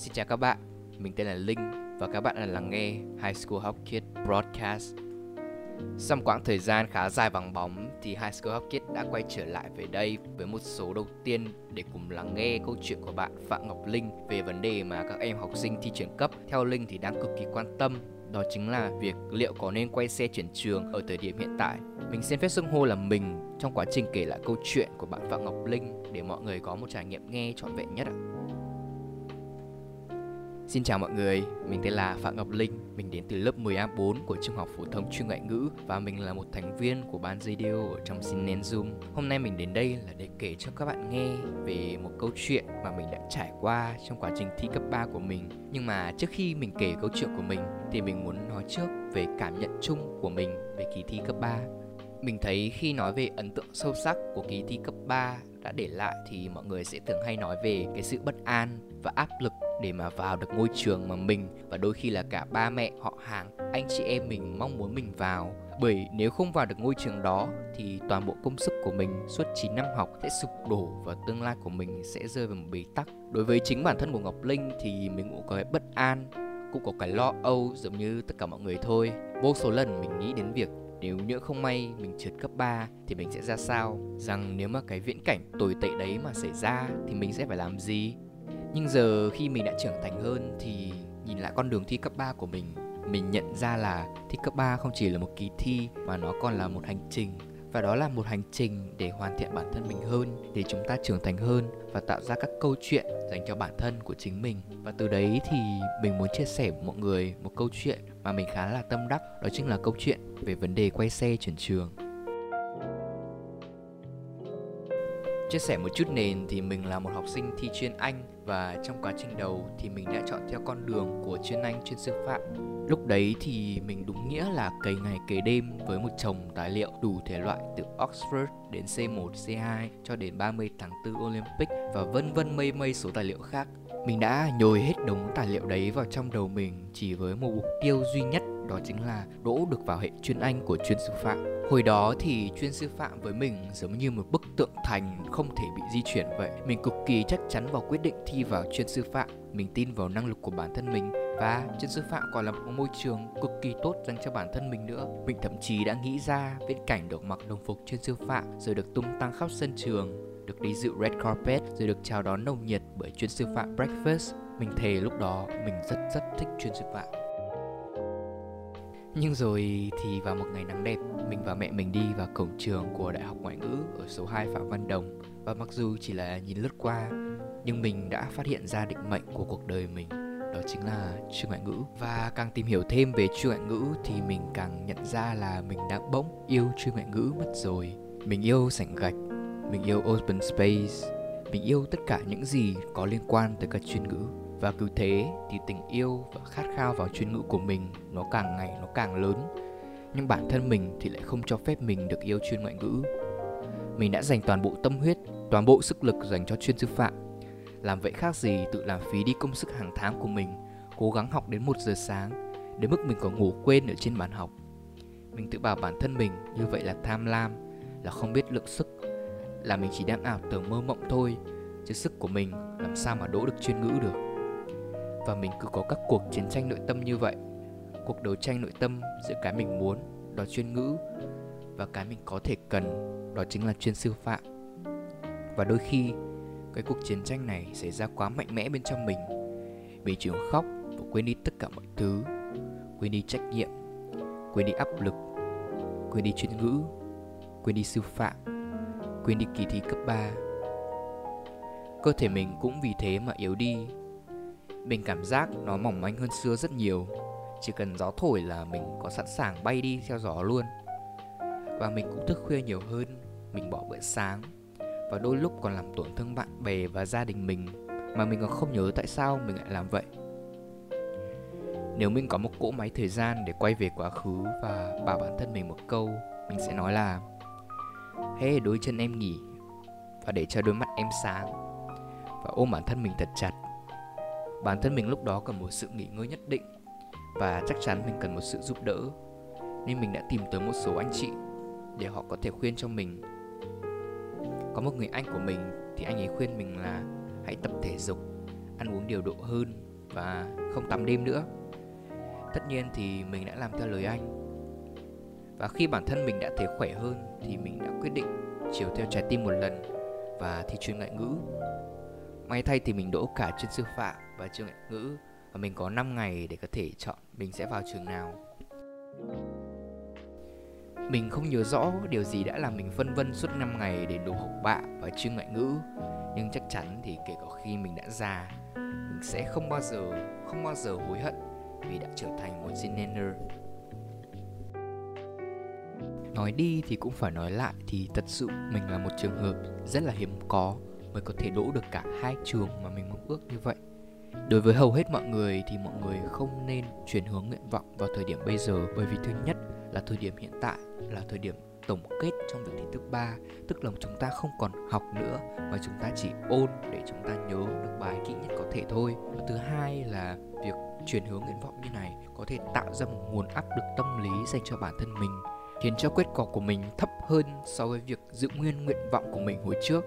Xin chào các bạn, mình tên là Linh và các bạn đang lắng nghe High School Hop Kid Broadcast. Sau một quãng thời gian khá dài vắng bóng thì High School Hop Kid đã quay trở lại về đây với một số đầu tiên để cùng lắng nghe câu chuyện của bạn Phạm Ngọc Linh về vấn đề mà các em học sinh thi chuyển cấp theo Linh thì đang cực kỳ quan tâm đó chính là việc liệu có nên quay xe chuyển trường ở thời điểm hiện tại. Mình xin phép xưng hô là mình trong quá trình kể lại câu chuyện của bạn Phạm Ngọc Linh để mọi người có một trải nghiệm nghe trọn vẹn nhất ạ. Xin chào mọi người, mình tên là Phạm Ngọc Linh, mình đến từ lớp 10A4 của Trung học phổ thông chuyên ngoại ngữ và mình là một thành viên của ban radio ở trong Sinen Zoom. Hôm nay mình đến đây là để kể cho các bạn nghe về một câu chuyện mà mình đã trải qua trong quá trình thi cấp 3 của mình. Nhưng mà trước khi mình kể câu chuyện của mình thì mình muốn nói trước về cảm nhận chung của mình về kỳ thi cấp 3. Mình thấy khi nói về ấn tượng sâu sắc của kỳ thi cấp 3 đã để lại thì mọi người sẽ thường hay nói về cái sự bất an và áp lực để mà vào được ngôi trường mà mình và đôi khi là cả ba mẹ họ hàng anh chị em mình mong muốn mình vào bởi nếu không vào được ngôi trường đó thì toàn bộ công sức của mình suốt 9 năm học sẽ sụp đổ và tương lai của mình sẽ rơi vào một bế tắc. Đối với chính bản thân của Ngọc Linh thì mình cũng có cái bất an, cũng có cái lo âu giống như tất cả mọi người thôi. Vô số lần mình nghĩ đến việc nếu nhỡ không may mình trượt cấp 3 thì mình sẽ ra sao? Rằng nếu mà cái viễn cảnh tồi tệ đấy mà xảy ra thì mình sẽ phải làm gì? Nhưng giờ khi mình đã trưởng thành hơn thì nhìn lại con đường thi cấp 3 của mình Mình nhận ra là thi cấp 3 không chỉ là một kỳ thi mà nó còn là một hành trình. Và đó là một hành trình để hoàn thiện bản thân mình hơn, để chúng ta trưởng thành hơn và tạo ra các câu chuyện dành cho bản thân của chính mình. Và từ đấy thì mình muốn chia sẻ với mọi người một câu chuyện mà mình khá là tâm đắc đó chính là câu chuyện về vấn đề quay xe chuyển trường Chia sẻ một chút nền thì mình là một học sinh thi chuyên Anh và trong quá trình đầu thì mình đã chọn theo con đường của chuyên Anh chuyên sư phạm. Lúc đấy thì mình đúng nghĩa là cày ngày cày đêm với một chồng tài liệu đủ thể loại từ Oxford đến C1, C2 cho đến 30 tháng 4 Olympic và vân vân mây mây số tài liệu khác. Mình đã nhồi hết đống tài liệu đấy vào trong đầu mình chỉ với một mục tiêu duy nhất, đó chính là đỗ được vào hệ chuyên Anh của chuyên sư phạm. Hồi đó thì chuyên sư phạm với mình giống như một bức tượng thành không thể bị di chuyển vậy. Mình cực kỳ chắc chắn vào quyết định thi vào chuyên sư phạm. Mình tin vào năng lực của bản thân mình và chuyên sư phạm còn là một môi trường cực kỳ tốt dành cho bản thân mình nữa. Mình thậm chí đã nghĩ ra viễn cảnh được mặc đồng phục chuyên sư phạm rồi được tung tăng khắp sân trường được đi dự red carpet rồi được chào đón nồng nhiệt bởi chuyên sư phạm breakfast. Mình thề lúc đó mình rất rất thích chuyên sư phạm. Nhưng rồi thì vào một ngày nắng đẹp, mình và mẹ mình đi vào cổng trường của Đại học Ngoại ngữ ở số 2 Phạm Văn Đồng. Và mặc dù chỉ là nhìn lướt qua, nhưng mình đã phát hiện ra định mệnh của cuộc đời mình đó chính là chuyên ngoại ngữ. Và càng tìm hiểu thêm về chuyên ngoại ngữ thì mình càng nhận ra là mình đã bỗng yêu chuyên ngoại ngữ mất rồi. Mình yêu sảnh gạch mình yêu open space. Mình yêu tất cả những gì có liên quan tới các chuyên ngữ. Và cứ thế thì tình yêu và khát khao vào chuyên ngữ của mình nó càng ngày nó càng lớn. Nhưng bản thân mình thì lại không cho phép mình được yêu chuyên ngoại ngữ. Mình đã dành toàn bộ tâm huyết, toàn bộ sức lực dành cho chuyên sư phạm. Làm vậy khác gì tự làm phí đi công sức hàng tháng của mình, cố gắng học đến 1 giờ sáng, đến mức mình còn ngủ quên ở trên bàn học. Mình tự bảo bản thân mình như vậy là tham lam, là không biết lượng sức là mình chỉ đang ảo tưởng mơ mộng thôi, chứ sức của mình làm sao mà đỗ được chuyên ngữ được. Và mình cứ có các cuộc chiến tranh nội tâm như vậy, cuộc đấu tranh nội tâm giữa cái mình muốn đó chuyên ngữ và cái mình có thể cần đó chính là chuyên sư phạm. Và đôi khi, cái cuộc chiến tranh này xảy ra quá mạnh mẽ bên trong mình mình chỉ khóc và quên đi tất cả mọi thứ, quên đi trách nhiệm, quên đi áp lực, quên đi chuyên ngữ, quên đi sư phạm quên đi kỳ thi cấp 3 cơ thể mình cũng vì thế mà yếu đi. Mình cảm giác nó mỏng manh hơn xưa rất nhiều. Chỉ cần gió thổi là mình có sẵn sàng bay đi theo gió luôn. Và mình cũng thức khuya nhiều hơn, Mình bỏ bữa sáng. Và đôi lúc còn làm tổn thương bạn bè và gia đình mình, Mà mình còn không nhớ tại sao mình lại làm vậy. Nếu mình có một cỗ máy thời gian để quay về quá khứ Và bảo bản thân mình một câu, Mình sẽ nói là Hãy để đôi chân em nghỉ Và để cho đôi mắt em sáng Và ôm bản thân mình thật chặt bản thân mình lúc đó cần một sự nghỉ ngơi nhất định và chắc chắn mình cần một sự giúp đỡ, nên mình đã tìm tới một số anh chị để họ có thể khuyên cho mình có một người anh của mình thì anh ấy khuyên mình là hãy tập thể dục, ăn uống điều độ hơn và không tắm đêm nữa. Tất nhiên thì mình đã làm theo lời anh. Và khi bản thân mình đã thấy khỏe hơn thì mình đã quyết định chiều theo trái tim một lần và thi chuyên ngoại ngữ. May thay thì mình đỗ cả chuyên sư phạm và chuyên ngoại ngữ và mình có 5 ngày để có thể chọn mình sẽ vào trường nào. Mình không nhớ rõ điều gì đã làm mình phân vân suốt 5 ngày để đỗ học bạ và chuyên ngoại ngữ Nhưng chắc chắn thì kể cả khi mình đã già Mình sẽ không bao giờ, không bao giờ hối hận Vì đã trở thành một Zenener Nói đi thì cũng phải nói lại thì thật sự mình là một trường hợp rất là hiếm có mới có thể đỗ được cả hai trường mà mình mong ước như vậy. Đối với hầu hết mọi người thì mọi người không nên chuyển hướng nguyện vọng vào thời điểm bây giờ, bởi vì thứ nhất là thời điểm hiện tại, là thời điểm tổng kết trong việc thi thứ ba, tức là chúng ta không còn học nữa mà chúng ta chỉ ôn để chúng ta nhớ được bài kỹ nhất có thể thôi và thứ hai là việc chuyển hướng nguyện vọng như này có thể tạo ra một nguồn áp lực tâm lý dành cho bản thân mình khiến cho kết quả của mình thấp hơn so với việc giữ nguyên nguyện vọng của mình hồi trước.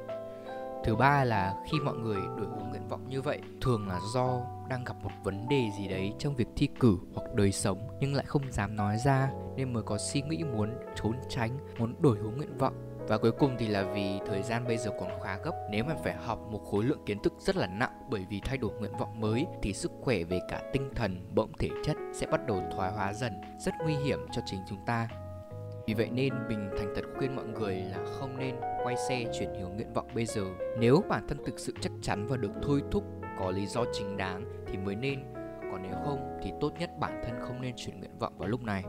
Thứ ba là khi mọi người đổi hướng nguyện vọng như vậy thường là do đang gặp một vấn đề gì đấy trong việc thi cử hoặc đời sống nhưng lại không dám nói ra nên mới có suy nghĩ muốn trốn tránh muốn đổi hướng nguyện vọng. Và cuối cùng thì là vì thời gian bây giờ còn khá gấp Nếu mà phải học một khối lượng kiến thức rất là nặng Bởi vì thay đổi nguyện vọng mới Thì sức khỏe về cả tinh thần, bỗng thể chất Sẽ bắt đầu thoái hóa dần Rất nguy hiểm cho chính chúng ta vì vậy nên mình thành thật khuyên mọi người là không nên quay xe chuyển hướng nguyện vọng bây giờ. Nếu bản thân thực sự chắc chắn và được thôi thúc có lý do chính đáng thì mới nên. Còn nếu không thì tốt nhất bản thân không nên chuyển nguyện vọng vào lúc này.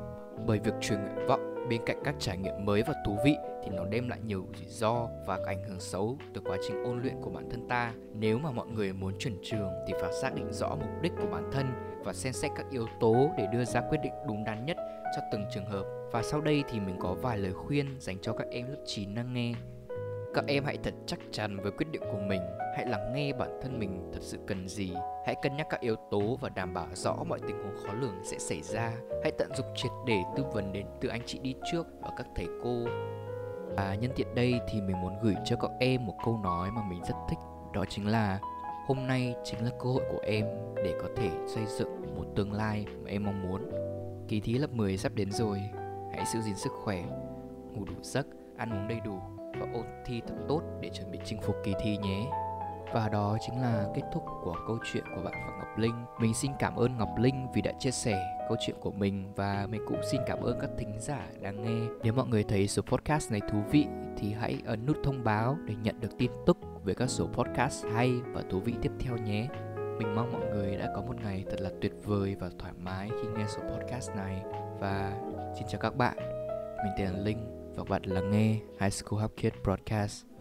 Bởi việc chuyển nguyện vọng bên cạnh các trải nghiệm mới và thú vị thì nó đem lại nhiều rủi ro và ảnh hưởng xấu từ quá trình ôn luyện của bản thân ta. Nếu mà mọi người muốn chuyển trường thì phải xác định rõ mục đích của bản thân và xem xét các yếu tố để đưa ra quyết định đúng đắn nhất cho từng trường hợp. Và sau đây thì mình có vài lời khuyên dành cho các em lớp 9 đang nghe. Các em hãy thật chắc chắn với quyết định của mình, hãy lắng nghe bản thân mình thật sự cần gì, hãy cân nhắc các yếu tố và đảm bảo rõ mọi tình huống khó lường sẽ xảy ra. Hãy tận dụng triệt để tư vấn đến từ anh chị đi trước và các thầy cô. Và nhân tiện đây thì mình muốn gửi cho các em một câu nói mà mình rất thích, đó chính là hôm nay chính là cơ hội của em để có thể xây dựng một tương lai mà em mong muốn. Kỳ thi lớp 10 sắp đến rồi, hãy giữ gìn sức khỏe, ngủ đủ giấc, ăn uống đầy đủ và ôn thi thật tốt để chuẩn bị chinh phục kỳ thi nhé. Và đó chính là kết thúc của câu chuyện của bạn Phạm Ngọc Linh. Mình xin cảm ơn Ngọc Linh vì đã chia sẻ câu chuyện của mình và mình cũng xin cảm ơn các thính giả đang nghe. Nếu mọi người thấy số podcast này thú vị thì hãy ấn nút thông báo để nhận được tin tức về các số podcast hay và thú vị tiếp theo nhé. Mình mong mọi người đã có một ngày thật là tuyệt vời và thoải mái khi nghe số podcast này và xin chào các bạn. Mình tên là Linh và bạn lắng nghe High School Hub Kid Broadcast.